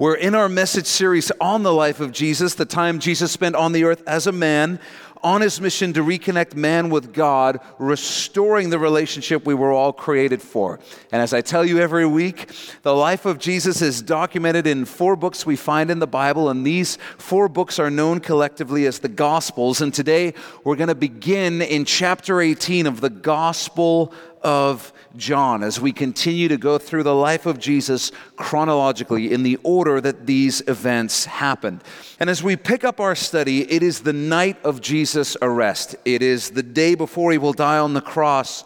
We're in our message series on the life of Jesus, the time Jesus spent on the earth as a man, on his mission to reconnect man with God, restoring the relationship we were all created for. And as I tell you every week, the life of Jesus is documented in four books we find in the Bible, and these four books are known collectively as the Gospels. And today we're going to begin in chapter 18 of the Gospel of John as we continue to go through the life of Jesus chronologically in the order that these events happened. And as we pick up our study, it is the night of Jesus' arrest, it is the day before he will die on the cross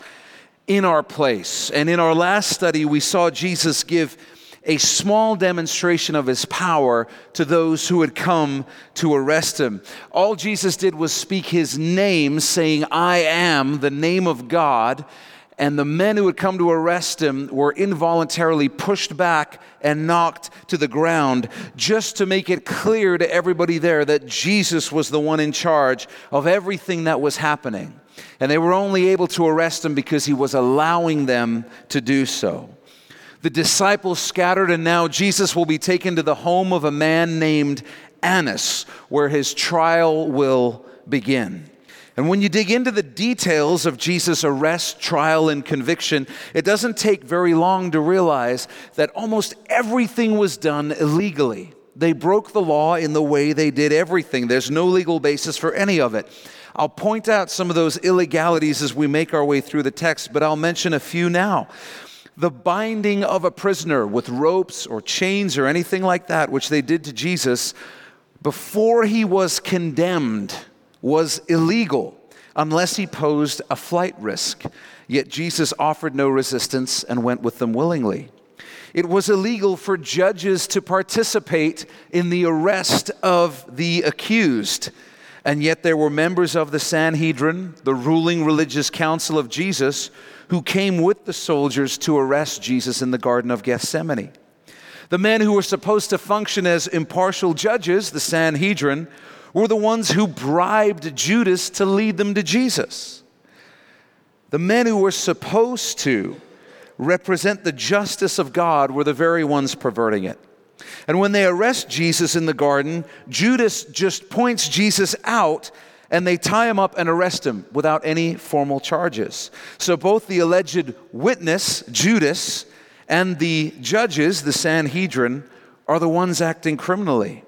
in our place. And in our last study, we saw Jesus give a small demonstration of his power to those who had come to arrest him. All Jesus did was speak his name, saying, I am the name of God and the men who had come to arrest him were involuntarily pushed back and knocked to the ground just to make it clear to everybody there that Jesus was the one in charge of everything that was happening. And they were only able to arrest him because he was allowing them to do so. The disciples scattered, and now Jesus will be taken to the home of a man named Annas, where his trial will begin. And when you dig into the details of Jesus' arrest, trial, and conviction, it doesn't take very long to realize that almost everything was done illegally. They broke the law in the way they did everything. There's no legal basis for any of it. I'll point out some of those illegalities as we make our way through the text, but I'll mention a few now. The binding of a prisoner with ropes or chains or anything like that, which they did to Jesus before he was condemned was illegal unless he posed a flight risk. Yet Jesus offered no resistance and went with them willingly. It was illegal for judges to participate in the arrest of the accused. And yet there were members of the Sanhedrin, the ruling religious council of Jesus, who came with the soldiers to arrest Jesus in the Garden of Gethsemane. The men who were supposed to function as impartial judges, the Sanhedrin, were the ones who bribed Judas to lead them to Jesus. The men who were supposed to represent the justice of God were the very ones perverting it. And when they arrest Jesus in the garden, Judas just points Jesus out and they tie him up and arrest him without any formal charges. So both the alleged witness, Judas, and the judges, the Sanhedrin, are the ones acting criminally.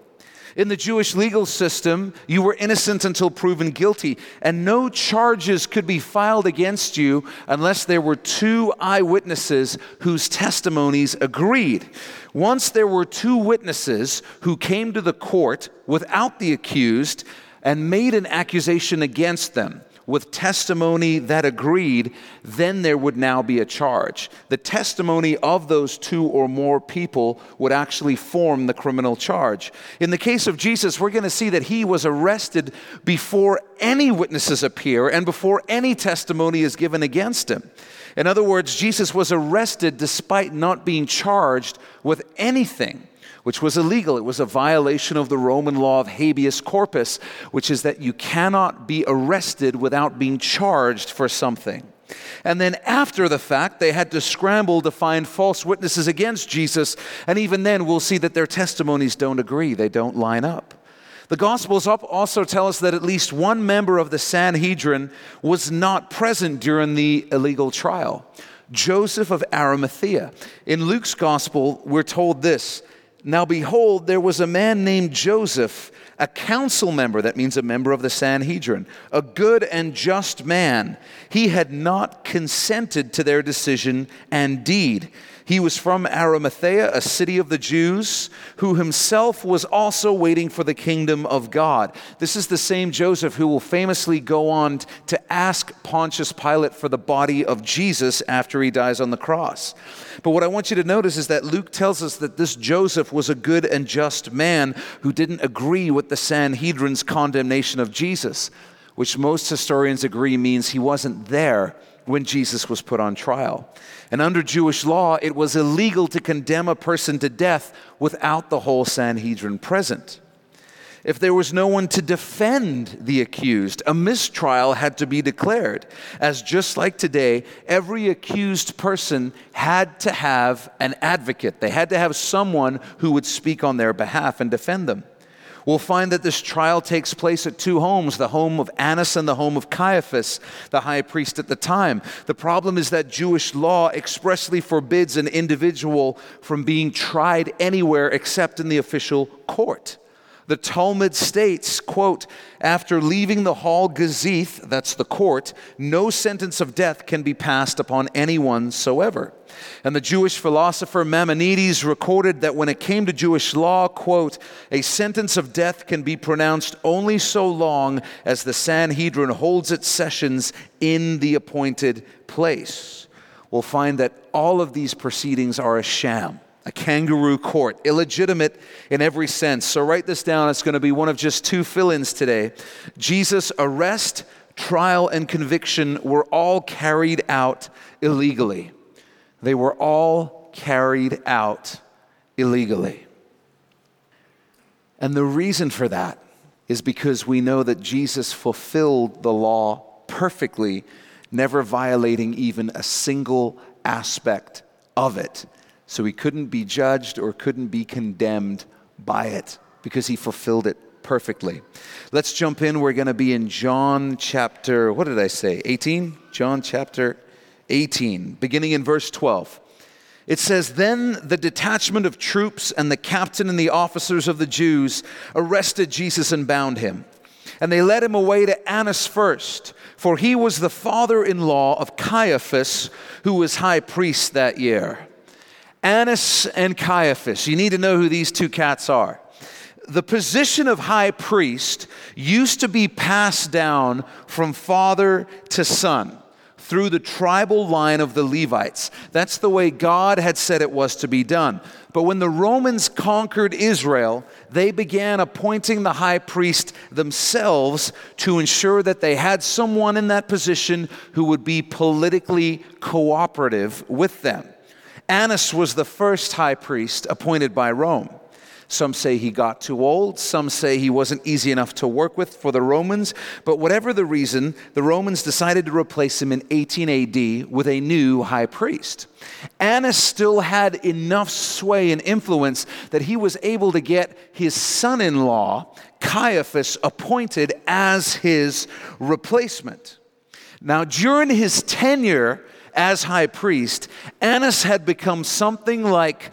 In the Jewish legal system, you were innocent until proven guilty, and no charges could be filed against you unless there were two eyewitnesses whose testimonies agreed. Once there were two witnesses who came to the court without the accused and made an accusation against them, with testimony that agreed, then there would now be a charge. The testimony of those two or more people would actually form the criminal charge. In the case of Jesus, we're going to see that he was arrested before any witnesses appear and before any testimony is given against him. In other words, Jesus was arrested despite not being charged with anything which was illegal. It was a violation of the Roman law of habeas corpus, which is that you cannot be arrested without being charged for something. And then after the fact, they had to scramble to find false witnesses against Jesus. And even then, we'll see that their testimonies don't agree, they don't line up. The Gospels also tell us that at least one member of the Sanhedrin was not present during the illegal trial Joseph of Arimathea. In Luke's Gospel, we're told this now, behold, there was a man named Joseph, a council member, that means a member of the Sanhedrin, a good and just man. He had not consented to their decision and deed. He was from Arimathea, a city of the Jews, who himself was also waiting for the kingdom of God. This is the same Joseph who will famously go on to ask Pontius Pilate for the body of Jesus after he dies on the cross. But what I want you to notice is that Luke tells us that this Joseph was a good and just man who didn't agree with the Sanhedrin's condemnation of Jesus, which most historians agree means he wasn't there when Jesus was put on trial. And under Jewish law, it was illegal to condemn a person to death without the whole Sanhedrin present. if there was no one to defend the accused, a mistrial had to be declared. As just like today, every accused person had to have an advocate. They had to have someone who would speak on their behalf and defend them. We'll find that this trial takes place at two homes the home of Annas and the home of Caiaphas, the high priest at the time. The problem is that Jewish law expressly forbids an individual from being tried anywhere except in the official court. The Talmud states, quote, after leaving the hall Gazith, that's the court, no sentence of death can be passed upon anyone soever. And the Jewish philosopher Maimonides recorded that when it came to Jewish law, quote, a sentence of death can be pronounced only so long as the Sanhedrin holds its sessions in the appointed place. We'll find that all of these proceedings are a sham a kangaroo court, illegitimate in every sense. So write this down. It's going to be one of just two fill ins today. Jesus' arrest, trial, and conviction were all carried out illegally. They were all carried out illegally. And the reason for that is because we know that Jesus fulfilled the law perfectly, never violating even a single aspect of it. So he couldn't be judged or couldn't be condemned by it because he fulfilled it perfectly. Let's jump in. We're going to be in John chapter, what did I say? 18? John chapter 18, beginning in verse 12. It says, Then the detachment of troops and the captain and the officers of the Jews arrested Jesus and bound him. And they led him away to Annas first, for he was the father in law of Caiaphas, who was high priest that year. Annas and Caiaphas. You need to know who these two cats are. The position of high priest used to be passed down from father to son through the tribal line of the Levites. That's the way God had said it was to be done. But when the Romans conquered Israel, they began appointing the high priest themselves to ensure that they had someone in that position who would be politically cooperative with them. Annas was the first high priest appointed by Rome. Some say he got too old. Some say he wasn't easy enough to work with for the Romans. But whatever the reason, the Romans decided to replace him in 18 AD with a new high priest. Annas still had enough sway and influence that he was able to get his son in law, Caiaphas, appointed as his replacement. Now, during his tenure, as high priest, Annas had become something like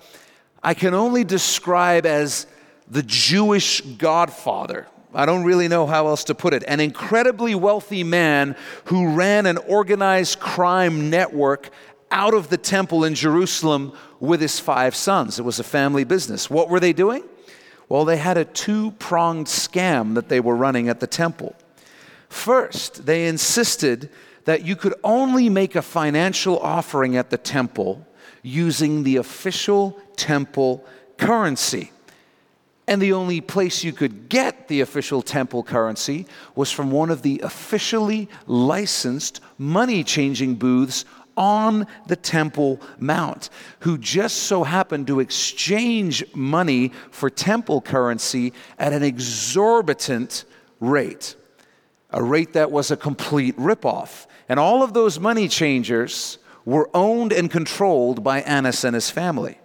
I can only describe as the Jewish godfather. I don't really know how else to put it. An incredibly wealthy man who ran an organized crime network out of the temple in Jerusalem with his five sons. It was a family business. What were they doing? Well, they had a two pronged scam that they were running at the temple. First, they insisted that you could only make a financial offering at the temple using the official temple currency. And the only place you could get the official temple currency was from one of the officially licensed money changing booths on the Temple Mount, who just so happened to exchange money for temple currency at an exorbitant rate, a rate that was a complete ripoff. And all of those money changers were owned and controlled by Annas and his family.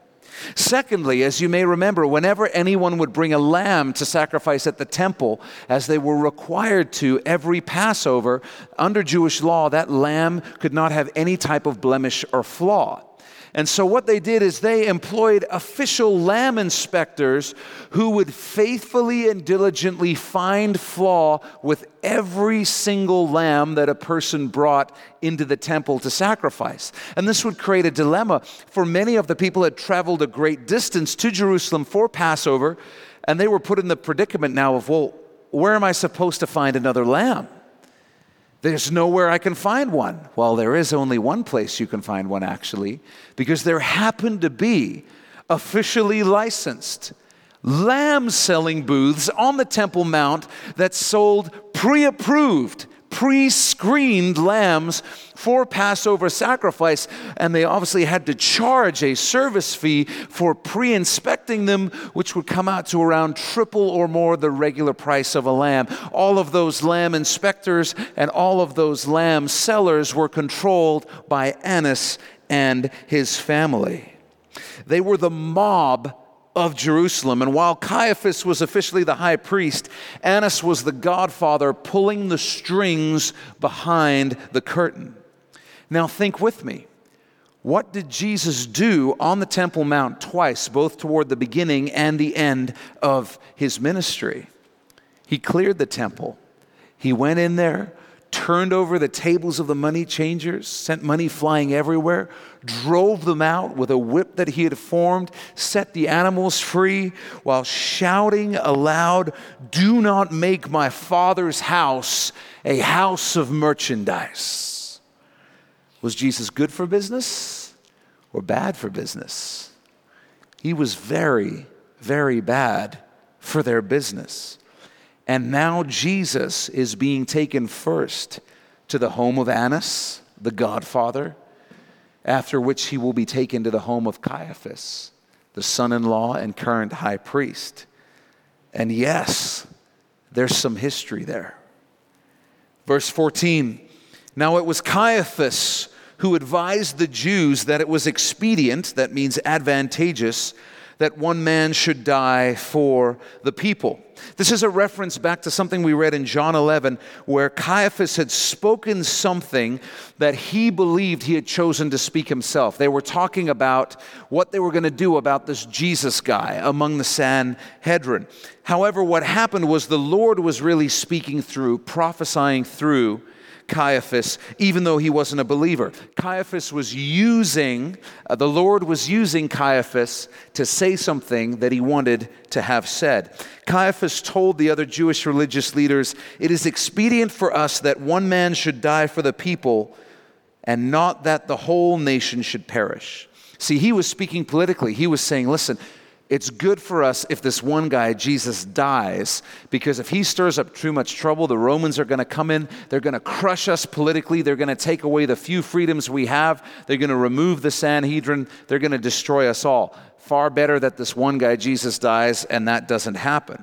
Secondly, as you may remember, whenever anyone would bring a lamb to sacrifice at the temple, as they were required to every Passover, under Jewish law, that lamb could not have any type of blemish or flaw. And so, what they did is they employed official lamb inspectors who would faithfully and diligently find flaw with every single lamb that a person brought into the temple to sacrifice. And this would create a dilemma for many of the people that traveled a great distance to Jerusalem for Passover, and they were put in the predicament now of, well, where am I supposed to find another lamb? There's nowhere I can find one. Well, there is only one place you can find one, actually, because there happened to be officially licensed lamb selling booths on the Temple Mount that sold pre approved pre screened lambs for Passover sacrifice, and they obviously had to charge a service fee for pre inspecting them, which would come out to around triple or more the regular price of a lamb. All of those lamb inspectors and all of those lamb sellers were controlled by Annas and his family. They were the mob of Jerusalem. And while Caiaphas was officially the high priest, Annas was the godfather pulling the strings behind the curtain. Now, think with me. What did Jesus do on the Temple Mount twice, both toward the beginning and the end of his ministry? He cleared the temple. He went in there, turned over the tables of the money changers, sent money flying everywhere, drove them out with a whip that he had formed, set the animals free, while shouting aloud, Do not make my father's house a house of merchandise. Was Jesus good for business or bad for business? He was very, very bad for their business. And now Jesus is being taken first to the home of Annas, the godfather, after which he will be taken to the home of Caiaphas, the son in law and current high priest. And yes, there's some history there. Verse 14 Now it was Caiaphas who advised the Jews that it was expedient, that means advantageous, that one man should die for the people. This is a reference back to something we read in John 11, where Caiaphas had spoken something that he believed he had chosen to speak himself. They were talking about what they were going to do about this Jesus guy among the Sanhedrin. However, what happened was the Lord was really speaking through, prophesying through Caiaphas, even though he wasn't a believer. Caiaphas was using, uh, the Lord was using Caiaphas to say something that he wanted to have said. Caiaphas told the other Jewish religious leaders, It is expedient for us that one man should die for the people, and not that the whole nation should perish. See, he was speaking politically. He was saying, Listen, it's good for us if this one guy, Jesus, dies, because if he stirs up too much trouble, the Romans are going to come in. They're going to crush us politically. They're going to take away the few freedoms we have. They're going to remove the Sanhedrin. They're going to destroy us all. Far better that this one guy, Jesus, dies and that doesn't happen.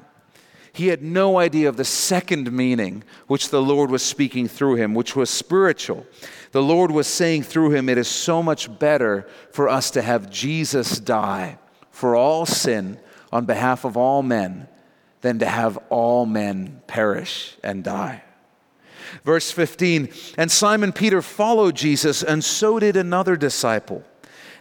He had no idea of the second meaning which the Lord was speaking through him, which was spiritual. The Lord was saying through him, It is so much better for us to have Jesus die for all sin on behalf of all men than to have all men perish and die. Verse 15 And Simon Peter followed Jesus, and so did another disciple.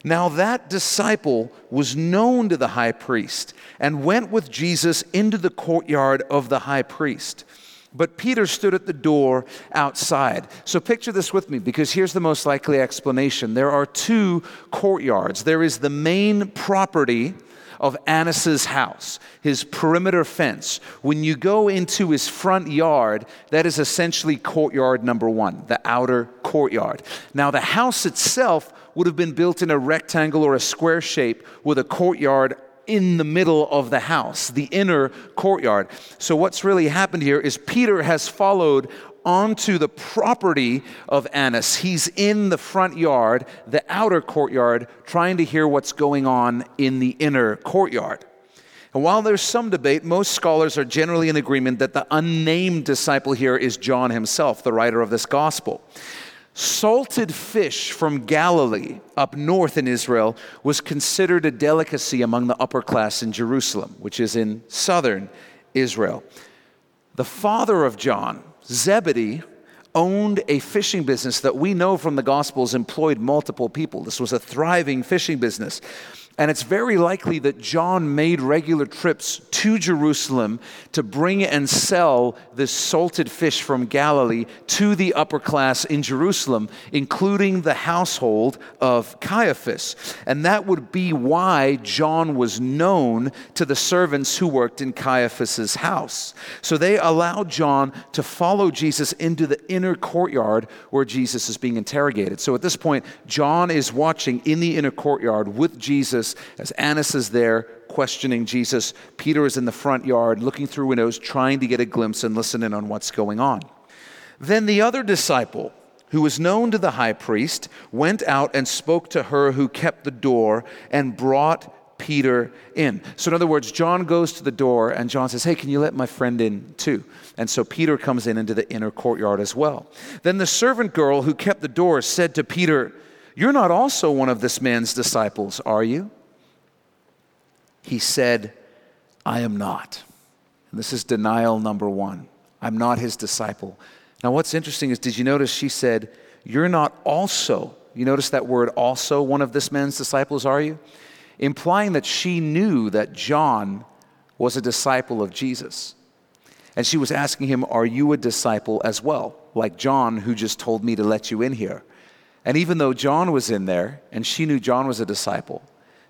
Now that disciple was known to the high priest and went with Jesus into the courtyard of the high priest. But Peter stood at the door outside. So picture this with me because here's the most likely explanation. There are two courtyards. There is the main property of Annas's house, his perimeter fence. When you go into his front yard, that is essentially courtyard number one, the outer courtyard. Now, the house itself would have been built in a rectangle or a square shape with a courtyard in the middle of the house, the inner courtyard. So, what's really happened here is Peter has followed onto the property of Annas. He's in the front yard, the outer courtyard, trying to hear what's going on in the inner courtyard. And while there's some debate, most scholars are generally in agreement that the unnamed disciple here is John himself, the writer of this gospel. Salted fish from Galilee, up north in Israel, was considered a delicacy among the upper class in Jerusalem, which is in southern Israel. The father of John, Zebedee, owned a fishing business that we know from the Gospels employed multiple people. This was a thriving fishing business. And it's very likely that John made regular trips to Jerusalem to bring and sell this salted fish from Galilee to the upper class in Jerusalem, including the household of Caiaphas. And that would be why John was known to the servants who worked in Caiaphas's house. So they allowed John to follow Jesus into the inner courtyard where Jesus is being interrogated. So at this point, John is watching in the inner courtyard with Jesus As Annas is there questioning Jesus, Peter is in the front yard looking through windows, trying to get a glimpse and listen in on what's going on. Then the other disciple, who was known to the high priest, went out and spoke to her who kept the door and brought Peter in. So, in other words, John goes to the door and John says, Hey, can you let my friend in too? And so Peter comes in into the inner courtyard as well. Then the servant girl who kept the door said to Peter, You're not also one of this man's disciples, are you? He said, I am not. And this is denial number one. I'm not his disciple. Now, what's interesting is, did you notice she said, You're not also, you notice that word also, one of this man's disciples, are you? Implying that she knew that John was a disciple of Jesus. And she was asking him, Are you a disciple as well? Like John, who just told me to let you in here. And even though John was in there and she knew John was a disciple,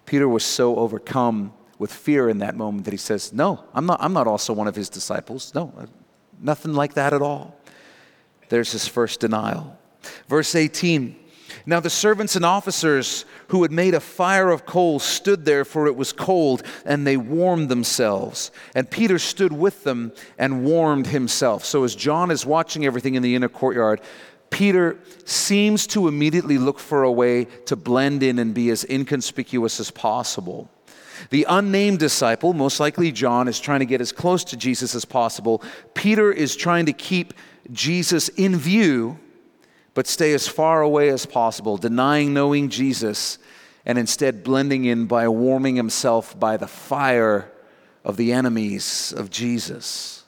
Peter was so overcome with fear in that moment that he says, No, I'm not, I'm not also one of his disciples. No, uh, nothing like that at all. There's his first denial. Verse 18 Now the servants and officers who had made a fire of coals stood there, for it was cold, and they warmed themselves. And Peter stood with them and warmed himself. So as John is watching everything in the inner courtyard, Peter seems to immediately look for a way to blend in and be as inconspicuous as possible. The unnamed disciple, most likely John, is trying to get as close to Jesus as possible. Peter is trying to keep Jesus in view, but stay as far away as possible, denying knowing Jesus, and instead blending in by warming himself by the fire of the enemies of Jesus.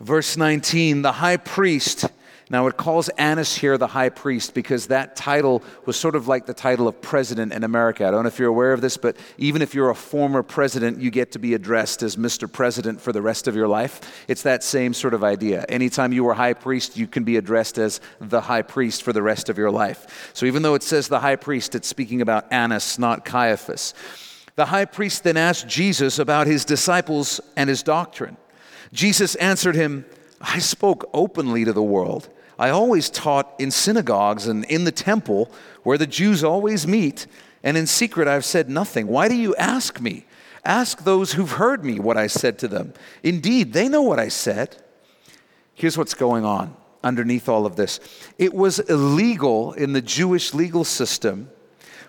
Verse 19 the high priest now, it calls Annas here the high priest because that title was sort of like the title of president in America. I don't know if you're aware of this, but even if you're a former president, you get to be addressed as Mr. President for the rest of your life. It's that same sort of idea. Anytime you were high priest, you can be addressed as the high priest for the rest of your life. So even though it says the high priest, it's speaking about Annas, not Caiaphas. The high priest then asked Jesus about his disciples and his doctrine. Jesus answered him, I spoke openly to the world. I always taught in synagogues and in the temple where the Jews always meet, and in secret I've said nothing. Why do you ask me? Ask those who've heard me what I said to them. Indeed, they know what I said. Here's what's going on underneath all of this it was illegal in the Jewish legal system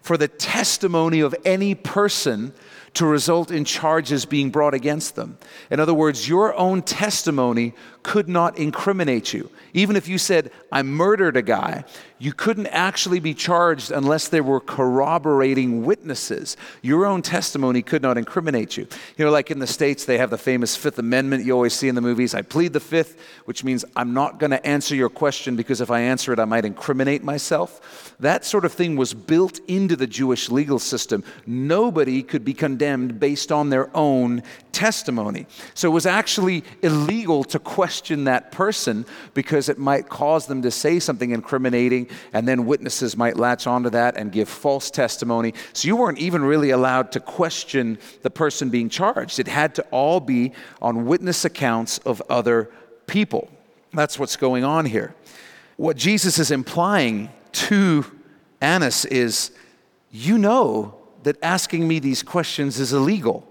for the testimony of any person to result in charges being brought against them. In other words, your own testimony could not incriminate you. Even if you said, I murdered a guy, you couldn't actually be charged unless there were corroborating witnesses. Your own testimony could not incriminate you. You know, like in the States, they have the famous Fifth Amendment you always see in the movies. I plead the Fifth, which means I'm not going to answer your question because if I answer it, I might incriminate myself. That sort of thing was built into the Jewish legal system. Nobody could be condemned based on their own testimony. So it was actually illegal to question that person because it might cause them to say something incriminating, and then witnesses might latch onto that and give false testimony. So you weren't even really allowed to question the person being charged. It had to all be on witness accounts of other people. That's what's going on here. What Jesus is implying to Annas is you know that asking me these questions is illegal.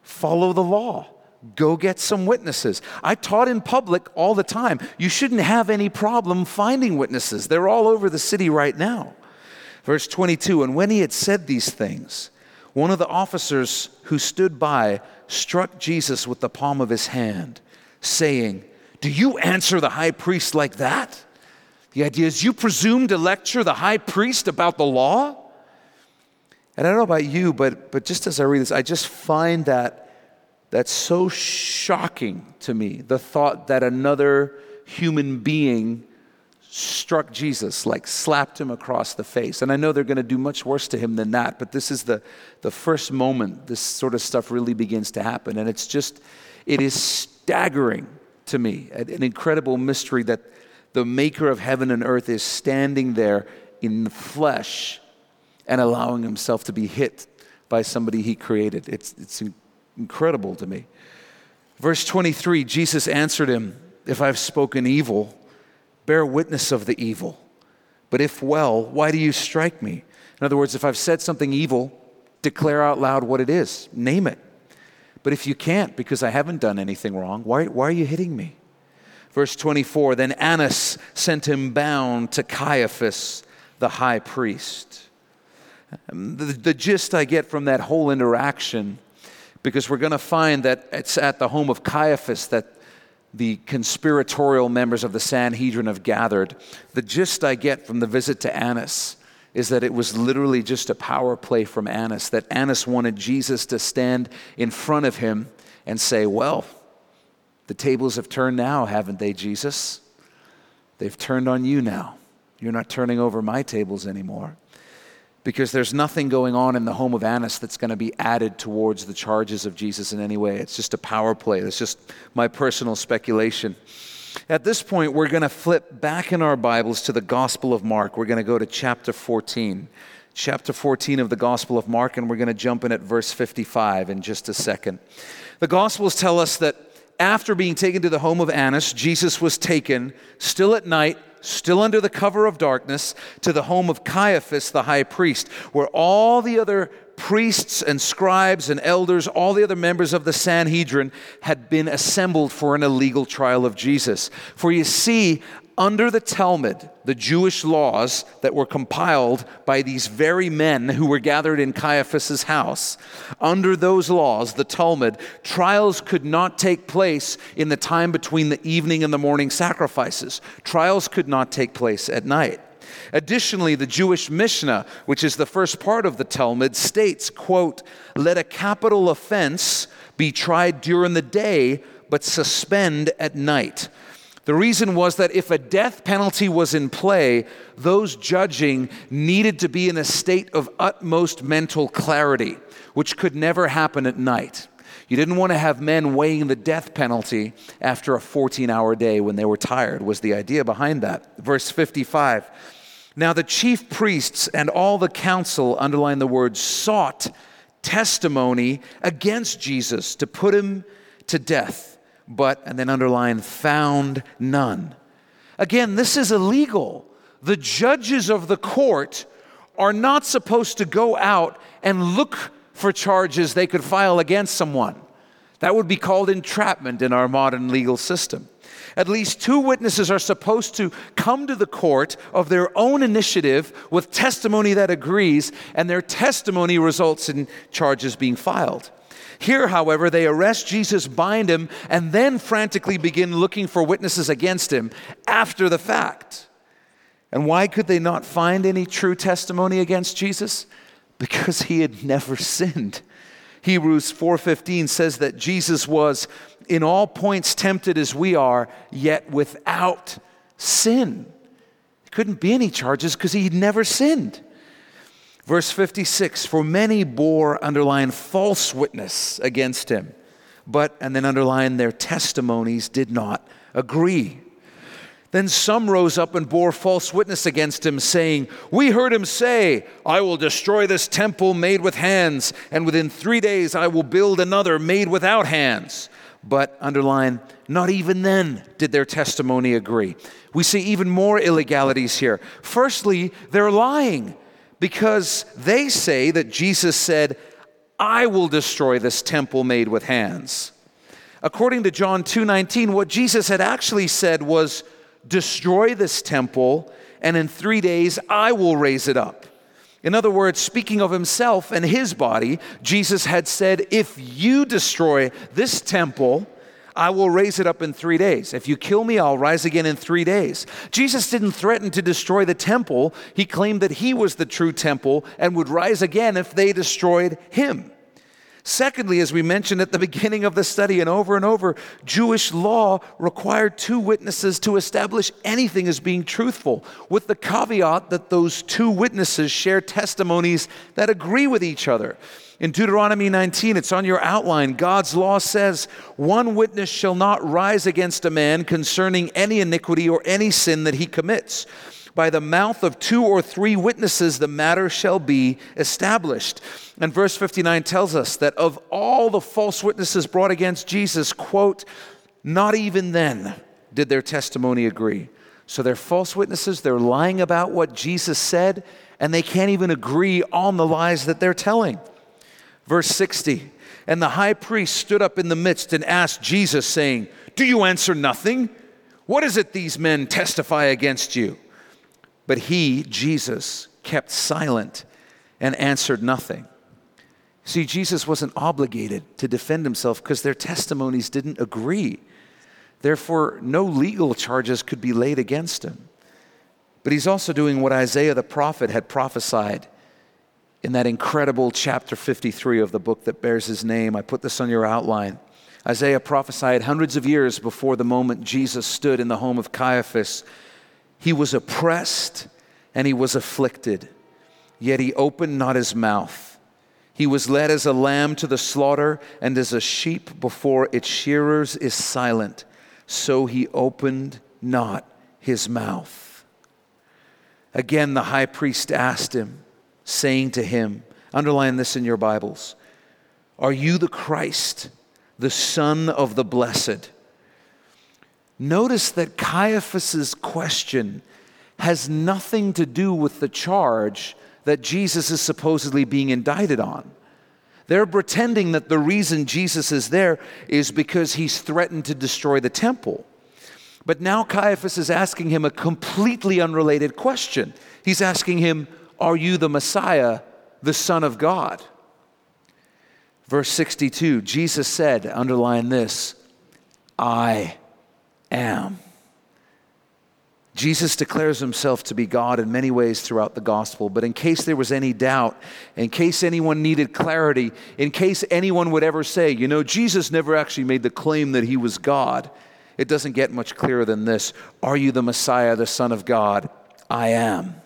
Follow the law. Go get some witnesses. I taught in public all the time. You shouldn't have any problem finding witnesses. They're all over the city right now. Verse 22 And when he had said these things, one of the officers who stood by struck Jesus with the palm of his hand, saying, Do you answer the high priest like that? The idea is, you presume to lecture the high priest about the law? And I don't know about you, but, but just as I read this, I just find that that's so shocking to me. The thought that another human being struck Jesus, like slapped him across the face. And I know they're going to do much worse to him than that, but this is the, the first moment this sort of stuff really begins to happen. And it's just, it is staggering to me, an incredible mystery that the maker of heaven and earth is standing there in the flesh and allowing himself to be hit by somebody he created. It's, it's incredible to me. Verse 23 Jesus answered him, If I've spoken evil, bear witness of the evil. But if well, why do you strike me? In other words, if I've said something evil, declare out loud what it is, name it. But if you can't because I haven't done anything wrong, why, why are you hitting me? Verse 24 Then Annas sent him bound to Caiaphas, the high priest. The, the gist I get from that whole interaction, because we're going to find that it's at the home of Caiaphas that the conspiratorial members of the Sanhedrin have gathered. The gist I get from the visit to Annas is that it was literally just a power play from Annas, that Annas wanted Jesus to stand in front of him and say, Well, the tables have turned now, haven't they, Jesus? They've turned on you now. You're not turning over my tables anymore. Because there's nothing going on in the home of Annas that's going to be added towards the charges of Jesus in any way. It's just a power play. It's just my personal speculation. At this point, we're going to flip back in our Bibles to the Gospel of Mark. We're going to go to chapter 14. Chapter 14 of the Gospel of Mark, and we're going to jump in at verse 55 in just a second. The Gospels tell us that after being taken to the home of Annas, Jesus was taken, still at night, still under the cover of darkness, to the home of Caiaphas the high priest, where all the other priests and scribes and elders, all the other members of the Sanhedrin, had been assembled for an illegal trial of Jesus. For you see, under the Talmud, the Jewish laws that were compiled by these very men who were gathered in Caiaphas's house, under those laws, the Talmud, trials could not take place in the time between the evening and the morning sacrifices. Trials could not take place at night. Additionally, the Jewish Mishnah, which is the first part of the Talmud, states, quote, "Let a capital offense be tried during the day, but suspend at night." The reason was that if a death penalty was in play, those judging needed to be in a state of utmost mental clarity, which could never happen at night. You didn't want to have men weighing the death penalty after a 14 hour day when they were tired, was the idea behind that. Verse 55. Now the chief priests and all the council, underline the word, sought testimony against Jesus to put him to death but, and then underline, found none. Again, this is illegal. The judges of the court are not supposed to go out and look for charges they could file against someone. That would be called entrapment in our modern legal system. At least two witnesses are supposed to come to the court of their own initiative with testimony that agrees, and their testimony results in charges being filed. Here, however, they arrest Jesus, bind him, and then frantically begin looking for witnesses against him after the fact. And why could they not find any true testimony against Jesus? Because he had never sinned. Hebrews 4:15 says that Jesus was in all points tempted as we are, yet without sin. There couldn't be any charges because he never sinned. Verse 56 For many bore, underline, false witness against him, but, and then underline, their testimonies did not agree. Then some rose up and bore false witness against him, saying, We heard him say, I will destroy this temple made with hands, and within three days I will build another made without hands. But, underline, not even then did their testimony agree. We see even more illegalities here. Firstly, they're lying because they say that Jesus said, I will destroy this temple made with hands. According to John 2:19, what Jesus had actually said was, "Destroy this temple, and in 3 days I will raise it up." In other words, speaking of himself and his body, Jesus had said, "If you destroy this temple, I will raise it up in three days. If you kill me, I'll rise again in three days. Jesus didn't threaten to destroy the temple. He claimed that he was the true temple and would rise again if they destroyed him. Secondly, as we mentioned at the beginning of the study and over and over, Jewish law required two witnesses to establish anything as being truthful, with the caveat that those two witnesses share testimonies that agree with each other. In Deuteronomy 19, it's on your outline. God's law says, One witness shall not rise against a man concerning any iniquity or any sin that he commits. By the mouth of two or three witnesses, the matter shall be established. And verse 59 tells us that of all the false witnesses brought against Jesus, quote, not even then did their testimony agree. So they're false witnesses, they're lying about what Jesus said, and they can't even agree on the lies that they're telling. Verse 60 And the high priest stood up in the midst and asked Jesus, saying, Do you answer nothing? What is it these men testify against you? But he, Jesus, kept silent and answered nothing. See, Jesus wasn't obligated to defend himself because their testimonies didn't agree. Therefore, no legal charges could be laid against him. But he's also doing what Isaiah the prophet had prophesied in that incredible chapter 53 of the book that bears his name. I put this on your outline. Isaiah prophesied hundreds of years before the moment Jesus stood in the home of Caiaphas. He was oppressed and he was afflicted, yet he opened not his mouth. He was led as a lamb to the slaughter, and as a sheep before its shearers is silent, so he opened not his mouth. Again, the high priest asked him, saying to him, Underline this in your Bibles Are you the Christ, the Son of the Blessed? Notice that Caiaphas's question has nothing to do with the charge that Jesus is supposedly being indicted on. They're pretending that the reason Jesus is there is because he's threatened to destroy the temple. But now Caiaphas is asking him a completely unrelated question. He's asking him, Are you the Messiah, the Son of God? Verse 62 Jesus said, underline this, I am. Jesus declares himself to be God in many ways throughout the gospel, but in case there was any doubt, in case anyone needed clarity, in case anyone would ever say, you know, Jesus never actually made the claim that he was God, it doesn't get much clearer than this Are you the Messiah, the Son of God? I am.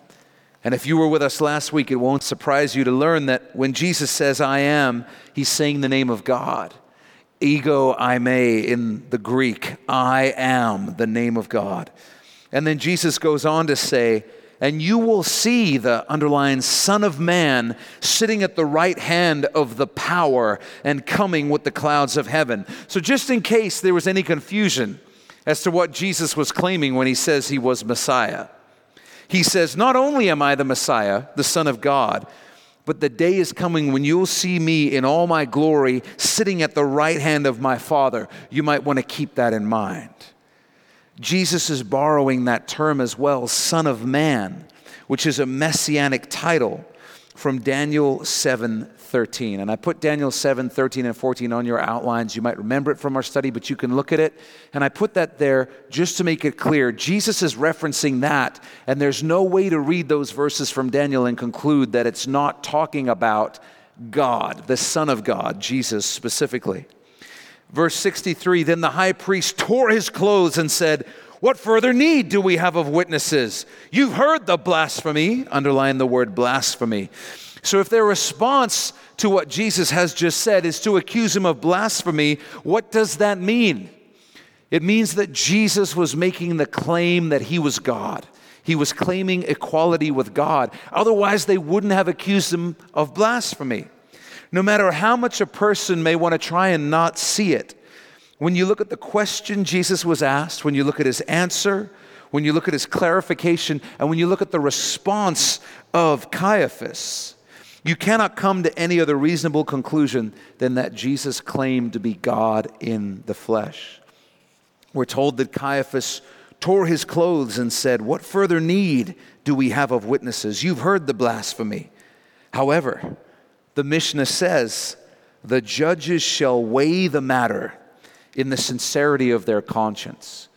And if you were with us last week, it won't surprise you to learn that when Jesus says, I am, he's saying the name of God. Ego eimi in the Greek, I am the name of God. And then Jesus goes on to say, and you will see the underlying Son of Man sitting at the right hand of the power and coming with the clouds of heaven. So, just in case there was any confusion as to what Jesus was claiming when he says he was Messiah, he says, Not only am I the Messiah, the Son of God, but the day is coming when you'll see me in all my glory sitting at the right hand of my Father. You might want to keep that in mind. Jesus is borrowing that term as well, Son of Man, which is a messianic title from Daniel 7 13. And I put Daniel 7 13 and 14 on your outlines. You might remember it from our study, but you can look at it. And I put that there just to make it clear. Jesus is referencing that, and there's no way to read those verses from Daniel and conclude that it's not talking about God, the Son of God, Jesus specifically. Verse 63 Then the high priest tore his clothes and said, What further need do we have of witnesses? You've heard the blasphemy. Underline the word blasphemy. So, if their response to what Jesus has just said is to accuse him of blasphemy, what does that mean? It means that Jesus was making the claim that he was God. He was claiming equality with God. Otherwise, they wouldn't have accused him of blasphemy no matter how much a person may want to try and not see it, when you look at the question Jesus was asked, when you look at his answer, when you look at his clarification, and when you look at the response of Caiaphas, you cannot come to any other reasonable conclusion than that Jesus claimed to be God in the flesh. We're told that Caiaphas tore his clothes and said, What further need do we have of witnesses? You've heard the blasphemy. However, the Mishnah says, the judges shall weigh the matter in the sincerity of their conscience.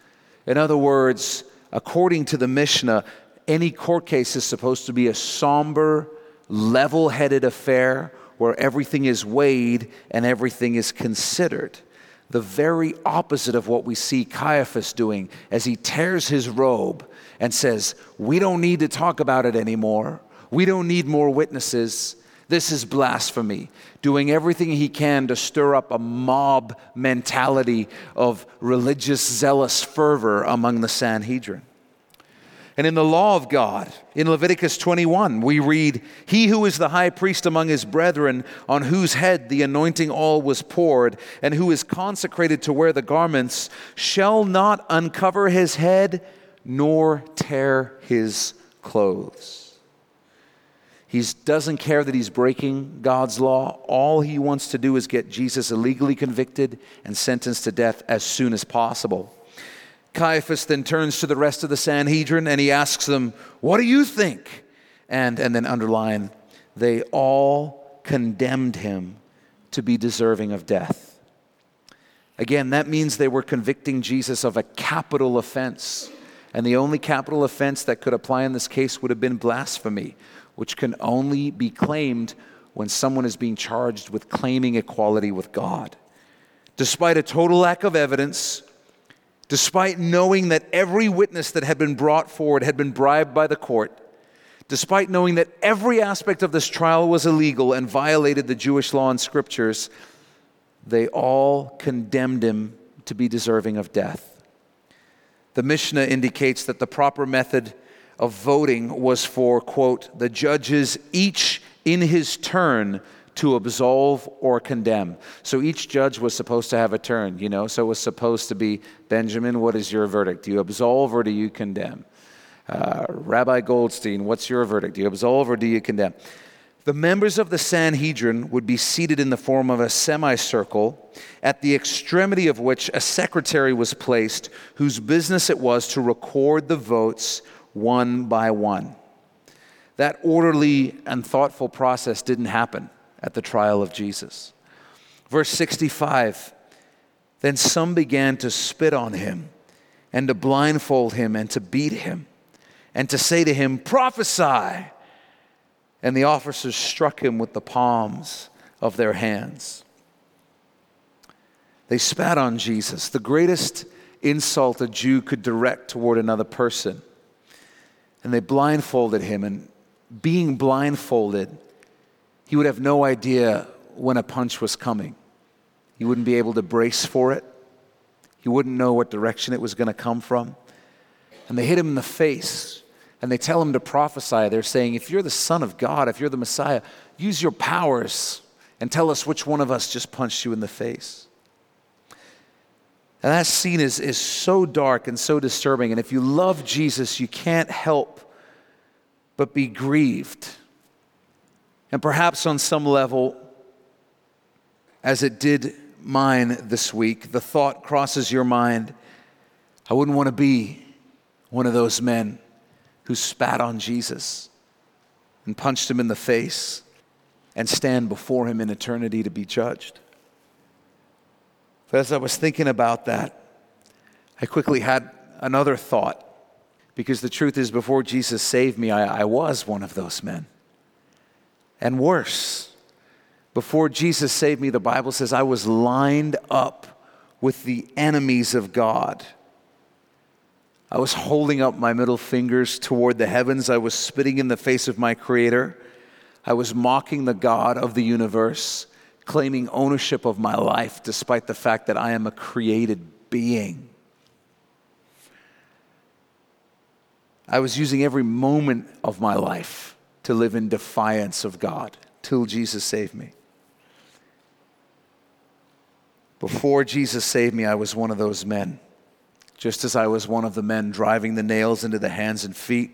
In other words, according to the Mishnah, any court case is supposed to be a somber, level headed affair where everything is weighed and everything is considered. The very opposite of what we see Caiaphas doing as he tears his robe and says, We don't need to talk about it anymore. We don't need more witnesses. This is blasphemy, doing everything he can to stir up a mob mentality of religious, zealous fervor among the Sanhedrin. And in the law of God, in Leviticus 21, we read, He who is the high priest among his brethren, on whose head the anointing oil was poured, and who is consecrated to wear the garments, shall not uncover his head nor tear his clothes. He doesn't care that he's breaking God's law. All he wants to do is get Jesus illegally convicted and sentenced to death as soon as possible. Caiaphas then turns to the rest of the Sanhedrin and he asks them, What do you think? And, and then underline, they all condemned him to be deserving of death. Again, that means they were convicting Jesus of a capital offense. And the only capital offense that could apply in this case would have been blasphemy, which can only be claimed when someone is being charged with claiming equality with God. Despite a total lack of evidence, despite knowing that every witness that had been brought forward had been bribed by the court, despite knowing that every aspect of this trial was illegal and violated the Jewish law and scriptures, they all condemned him to be deserving of death. The Mishnah indicates that the proper method of voting was for, quote, the judges each in his turn to absolve or condemn. So each judge was supposed to have a turn, you know. So it was supposed to be Benjamin, what is your verdict? Do you absolve or do you condemn? Uh, Rabbi Goldstein, what's your verdict? Do you absolve or do you condemn? The members of the Sanhedrin would be seated in the form of a semicircle, at the extremity of which a secretary was placed, whose business it was to record the votes one by one. That orderly and thoughtful process didn't happen at the trial of Jesus. Verse 65 Then some began to spit on him, and to blindfold him, and to beat him, and to say to him, Prophesy! And the officers struck him with the palms of their hands. They spat on Jesus, the greatest insult a Jew could direct toward another person. And they blindfolded him, and being blindfolded, he would have no idea when a punch was coming. He wouldn't be able to brace for it. He wouldn't know what direction it was going to come from. And they hit him in the face and they tell him to prophesy. They're saying, If you're the Son of God, if you're the Messiah, use your powers and tell us which one of us just punched you in the face. And that scene is, is so dark and so disturbing. And if you love Jesus, you can't help but be grieved and perhaps on some level, as it did mine this week, the thought crosses your mind I wouldn't want to be one of those men who spat on Jesus and punched him in the face and stand before him in eternity to be judged. But as I was thinking about that, I quickly had another thought because the truth is, before Jesus saved me, I, I was one of those men and worse. Before Jesus saved me, the Bible says I was lined up with the enemies of God. I was holding up my middle fingers toward the heavens. I was spitting in the face of my Creator. I was mocking the God of the universe, claiming ownership of my life despite the fact that I am a created being. I was using every moment of my life to live in defiance of God till Jesus saved me. Before Jesus saved me, I was one of those men. Just as I was one of the men driving the nails into the hands and feet,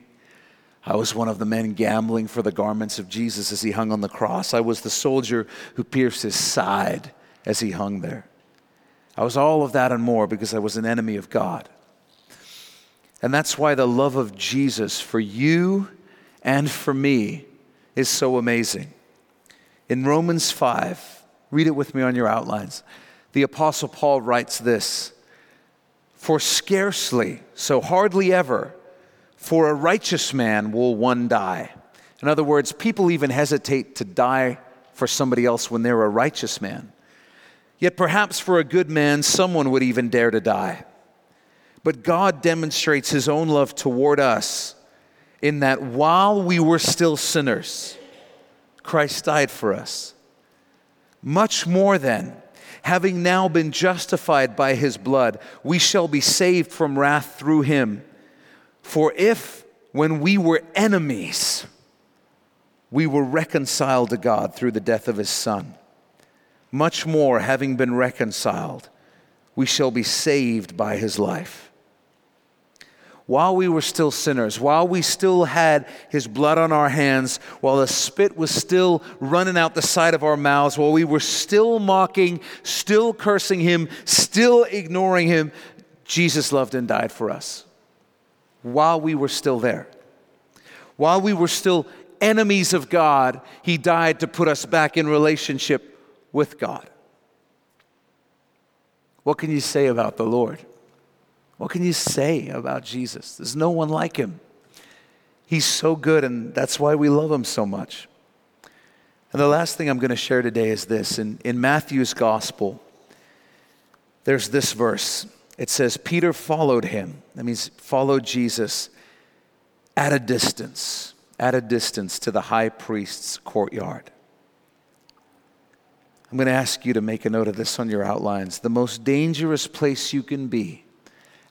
I was one of the men gambling for the garments of Jesus as he hung on the cross. I was the soldier who pierced his side as he hung there. I was all of that and more because I was an enemy of God. And that's why the love of Jesus for you and for me is so amazing. In Romans 5, read it with me on your outlines. The Apostle Paul writes this For scarcely, so hardly ever, for a righteous man will one die. In other words, people even hesitate to die for somebody else when they're a righteous man. Yet perhaps for a good man, someone would even dare to die. But God demonstrates his own love toward us in that while we were still sinners, Christ died for us. Much more then, having now been justified by his blood, we shall be saved from wrath through him. For if, when we were enemies, we were reconciled to God through the death of his Son, much more, having been reconciled, we shall be saved by his life while we were still sinners, while we still had his blood on our hands, while the spit was still running out the side of our mouths, while we were still mocking, still cursing him, still ignoring him, Jesus loved and died for us while we were still there. While we were still enemies of God, He died to put us back in relationship with God. What can you say about the Lord? What can you say about Jesus? There's no one like Him. He's so good, and that's why we love Him so much. And the last thing I'm going to share today is this. In, in Matthew's gospel, there's this verse. It says, Peter followed him. That means followed Jesus at a distance, at a distance to the high priest's courtyard. I'm going to ask you to make a note of this on your outlines. The most dangerous place you can be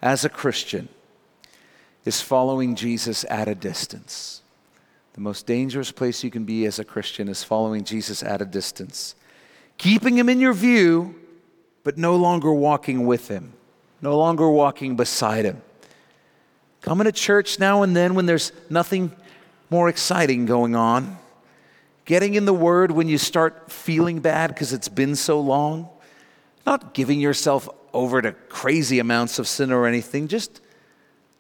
as a Christian is following Jesus at a distance. The most dangerous place you can be as a Christian is following Jesus at a distance, keeping him in your view, but no longer walking with him, no longer walking beside him. Coming to church now and then when there's nothing more exciting going on. Getting in the Word when you start feeling bad because it's been so long. Not giving yourself over to crazy amounts of sin or anything, just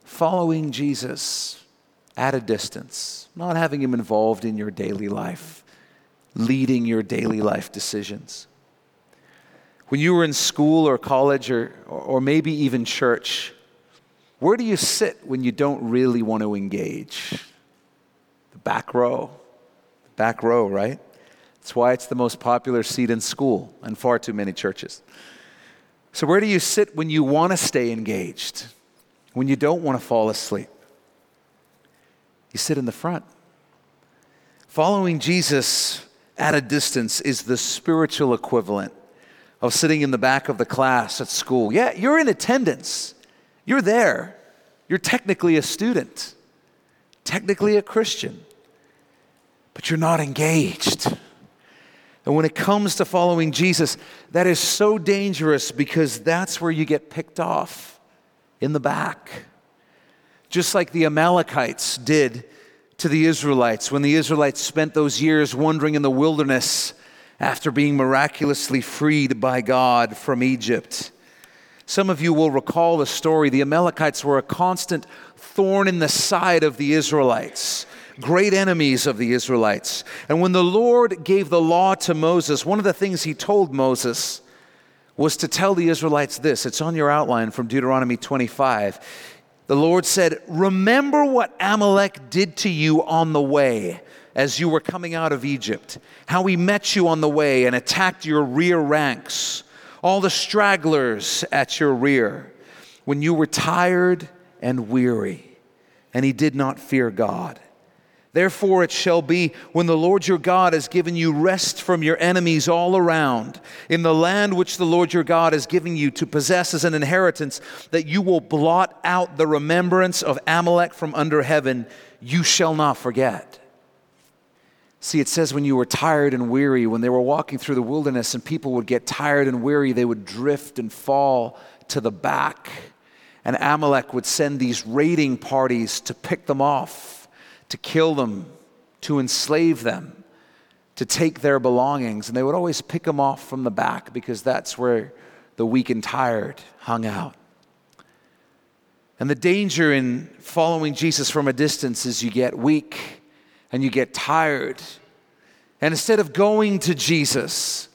following Jesus at a distance, not having Him involved in your daily life, leading your daily life decisions. When you were in school or college or, or maybe even church, where do you sit when you don't really want to engage? The back row. The back row, right? That's why it's the most popular seat in school and far too many churches. So, where do you sit when you want to stay engaged? When you don't want to fall asleep? You sit in the front. Following Jesus at a distance is the spiritual equivalent of sitting in the back of the class at school. Yeah, you're in attendance, you're there. You're technically a student, technically a Christian, but you're not engaged. And when it comes to following Jesus, that is so dangerous because that's where you get picked off in the back just like the Amalekites did to the Israelites when the Israelites spent those years wandering in the wilderness after being miraculously freed by God from Egypt. Some of you will recall the story. The Amalekites were a constant thorn in the side of the Israelites, great enemies of the Israelites. And when the Lord gave the law to Moses, one of the things he told Moses was to tell the Israelites this. It's on your outline from Deuteronomy 25 the Lord said, Remember what Amalek did to you on the way as you were coming out of Egypt, how he met you on the way and attacked your rear ranks, all the stragglers at your rear, when you were tired and weary, and he did not fear God. Therefore, it shall be when the Lord your God has given you rest from your enemies all around, in the land which the Lord your God is giving you to possess as an inheritance, that you will blot out the remembrance of Amalek from under heaven. You shall not forget. See, it says when you were tired and weary, when they were walking through the wilderness and people would get tired and weary, they would drift and fall to the back. And Amalek would send these raiding parties to pick them off to kill them, to enslave them, to take their belongings. And they would always pick them off from the back because that's where the weak and tired hung out. And the danger in following Jesus from a distance is you get weak and you get tired. And instead of going to Jesus,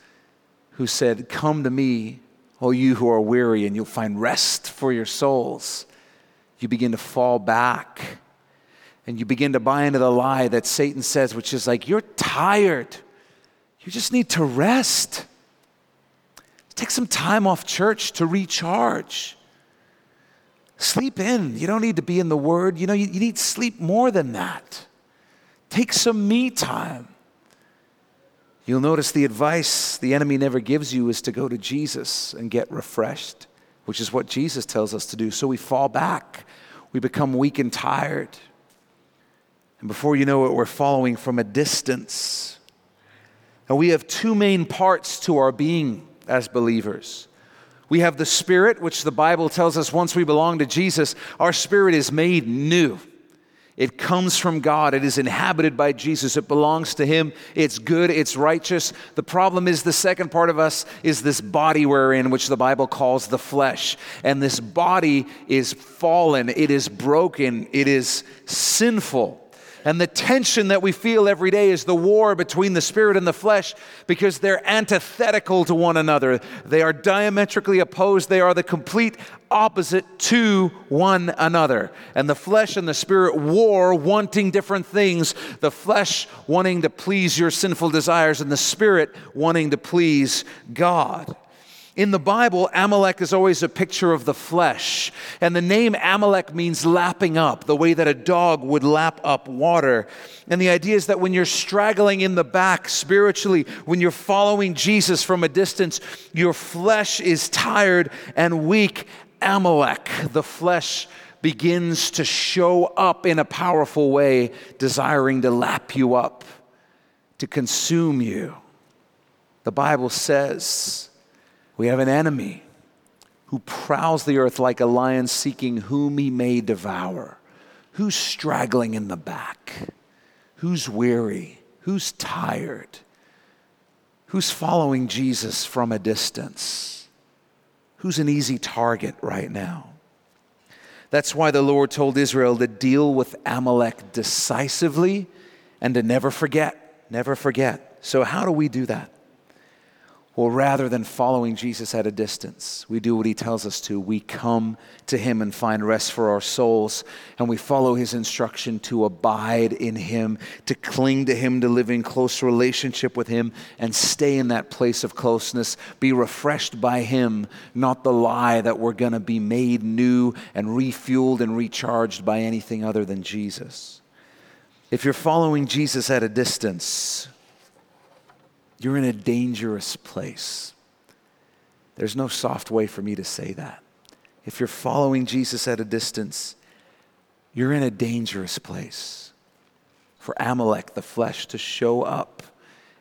who said, Come to me, all you who are weary, and you'll find rest for your souls, you begin to fall back and you begin to buy into the lie that Satan says, which is like, you're tired. You just need to rest. Take some time off church to recharge. Sleep in. You don't need to be in the Word. You know, you, you need sleep more than that. Take some me time. You'll notice the advice the enemy never gives you is to go to Jesus and get refreshed, which is what Jesus tells us to do. So we fall back, we become weak and tired. And before you know it, we're following from a distance. And we have two main parts to our being as believers. We have the Spirit, which the Bible tells us once we belong to Jesus, our spirit is made new. It comes from God. It is inhabited by Jesus. It belongs to Him. It's good. It's righteous. The problem is the second part of us is this body we're in, which the Bible calls the flesh. And this body is fallen. It is broken. It is sinful. And the tension that we feel every day is the war between the spirit and the flesh because they're antithetical to one another. They are diametrically opposed. They are the complete opposite to one another. And the flesh and the spirit war, wanting different things. The flesh wanting to please your sinful desires, and the spirit wanting to please God. In the Bible, Amalek is always a picture of the flesh. And the name Amalek means lapping up, the way that a dog would lap up water. And the idea is that when you're straggling in the back spiritually, when you're following Jesus from a distance, your flesh is tired and weak. Amalek, the flesh, begins to show up in a powerful way, desiring to lap you up, to consume you. The Bible says, we have an enemy who prowls the earth like a lion seeking whom he may devour. Who's straggling in the back? Who's weary? Who's tired? Who's following Jesus from a distance? Who's an easy target right now? That's why the Lord told Israel to deal with Amalek decisively and to never forget. Never forget. So, how do we do that? Well, rather than following Jesus at a distance, we do what he tells us to. We come to him and find rest for our souls, and we follow his instruction to abide in him, to cling to him, to live in close relationship with him, and stay in that place of closeness. Be refreshed by him, not the lie that we're going to be made new and refueled and recharged by anything other than Jesus. If you're following Jesus at a distance, you're in a dangerous place. There's no soft way for me to say that. If you're following Jesus at a distance, you're in a dangerous place for Amalek, the flesh, to show up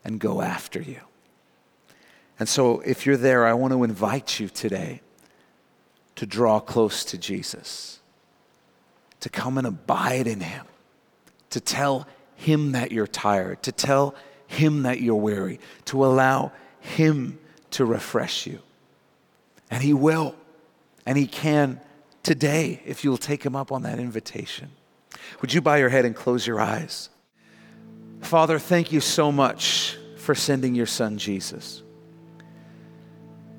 and go after you. And so, if you're there, I want to invite you today to draw close to Jesus, to come and abide in Him, to tell Him that you're tired, to tell him that you're weary, to allow Him to refresh you. And He will, and He can today if you'll take Him up on that invitation. Would you bow your head and close your eyes? Father, thank you so much for sending your Son, Jesus.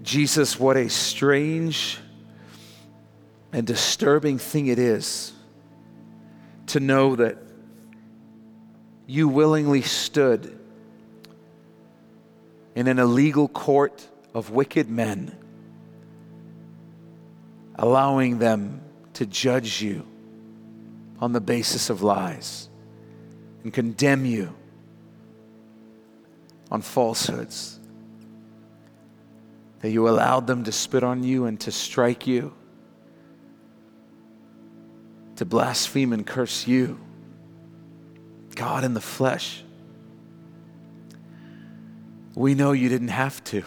Jesus, what a strange and disturbing thing it is to know that you willingly stood in an illegal court of wicked men, allowing them to judge you on the basis of lies and condemn you on falsehoods. That you allowed them to spit on you and to strike you, to blaspheme and curse you, God in the flesh. We know you didn't have to.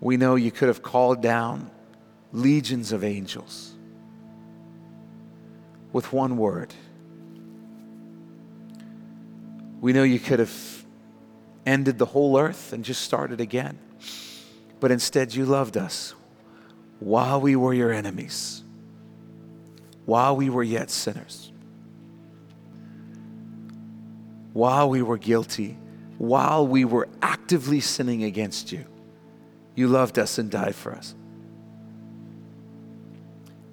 We know you could have called down legions of angels with one word. We know you could have ended the whole earth and just started again. But instead, you loved us while we were your enemies, while we were yet sinners, while we were guilty while we were actively sinning against you, you loved us and died for us.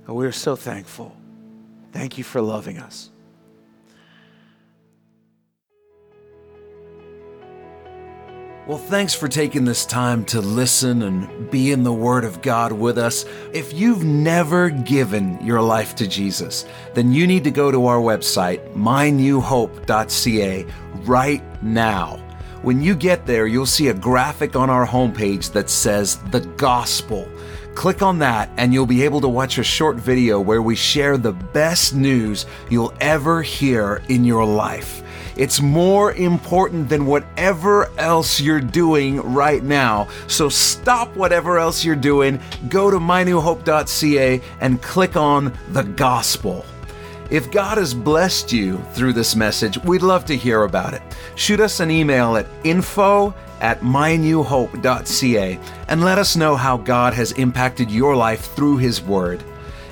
And we're so thankful. Thank you for loving us. Well, thanks for taking this time to listen and be in the Word of God with us. If you've never given your life to Jesus, then you need to go to our website, mynewhope.ca, right now when you get there, you'll see a graphic on our homepage that says The Gospel. Click on that, and you'll be able to watch a short video where we share the best news you'll ever hear in your life. It's more important than whatever else you're doing right now. So stop whatever else you're doing, go to mynewhope.ca and click on the gospel. If God has blessed you through this message, we'd love to hear about it. Shoot us an email at info at mynewhope.ca and let us know how God has impacted your life through His Word.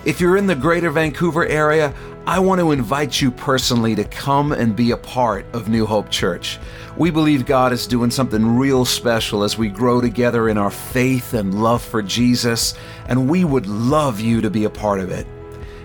If you're in the greater Vancouver area, I want to invite you personally to come and be a part of New Hope Church. We believe God is doing something real special as we grow together in our faith and love for Jesus, and we would love you to be a part of it.